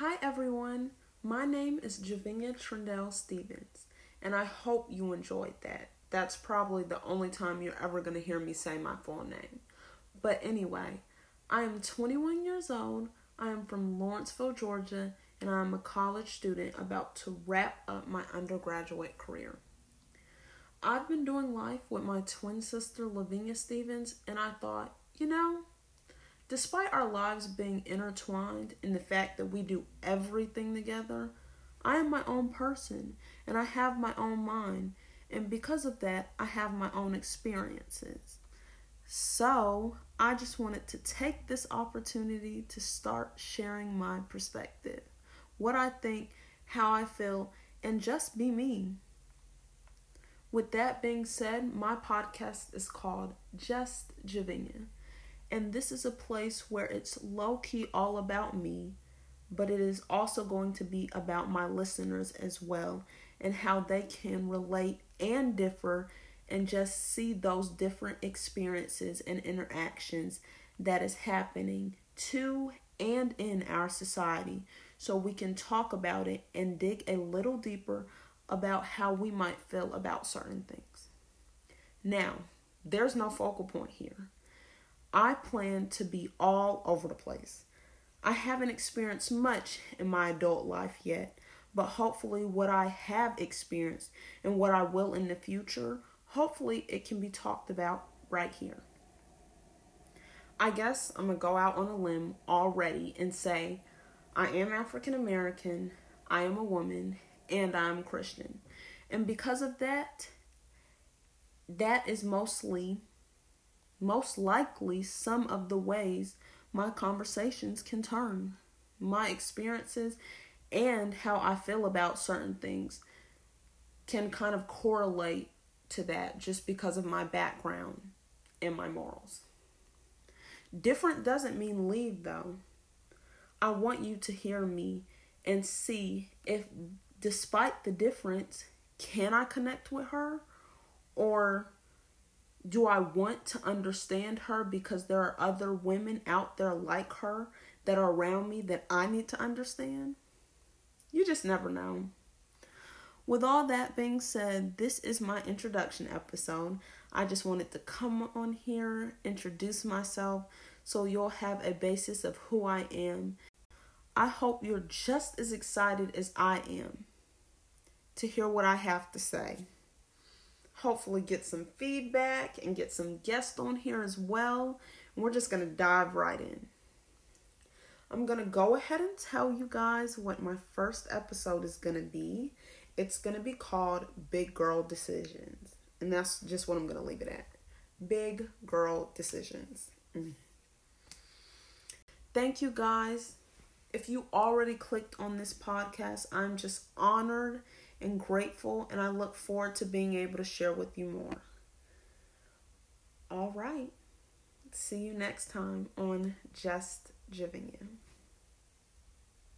Hi everyone, my name is Javinia Trindell Stevens, and I hope you enjoyed that. That's probably the only time you're ever going to hear me say my full name. But anyway, I am 21 years old, I am from Lawrenceville, Georgia, and I am a college student about to wrap up my undergraduate career. I've been doing life with my twin sister Lavinia Stevens, and I thought, you know, Despite our lives being intertwined in the fact that we do everything together, I am my own person and I have my own mind, and because of that, I have my own experiences. So, I just wanted to take this opportunity to start sharing my perspective, what I think, how I feel, and just be me. With that being said, my podcast is called Just Javinia. And this is a place where it's low key all about me, but it is also going to be about my listeners as well and how they can relate and differ and just see those different experiences and interactions that is happening to and in our society so we can talk about it and dig a little deeper about how we might feel about certain things. Now, there's no focal point here. I plan to be all over the place. I haven't experienced much in my adult life yet, but hopefully, what I have experienced and what I will in the future, hopefully, it can be talked about right here. I guess I'm gonna go out on a limb already and say I am African American, I am a woman, and I'm Christian. And because of that, that is mostly most likely some of the ways my conversations can turn. My experiences and how I feel about certain things can kind of correlate to that just because of my background and my morals. Different doesn't mean leave though. I want you to hear me and see if, despite the difference, can I connect with her or do I want to understand her because there are other women out there like her that are around me that I need to understand? You just never know. With all that being said, this is my introduction episode. I just wanted to come on here, introduce myself, so you'll have a basis of who I am. I hope you're just as excited as I am to hear what I have to say hopefully get some feedback and get some guests on here as well. We're just going to dive right in. I'm going to go ahead and tell you guys what my first episode is going to be. It's going to be called Big Girl Decisions. And that's just what I'm going to leave it at. Big Girl Decisions. Mm. Thank you guys. If you already clicked on this podcast, I'm just honored and grateful, and I look forward to being able to share with you more. All right. See you next time on Just Javinia.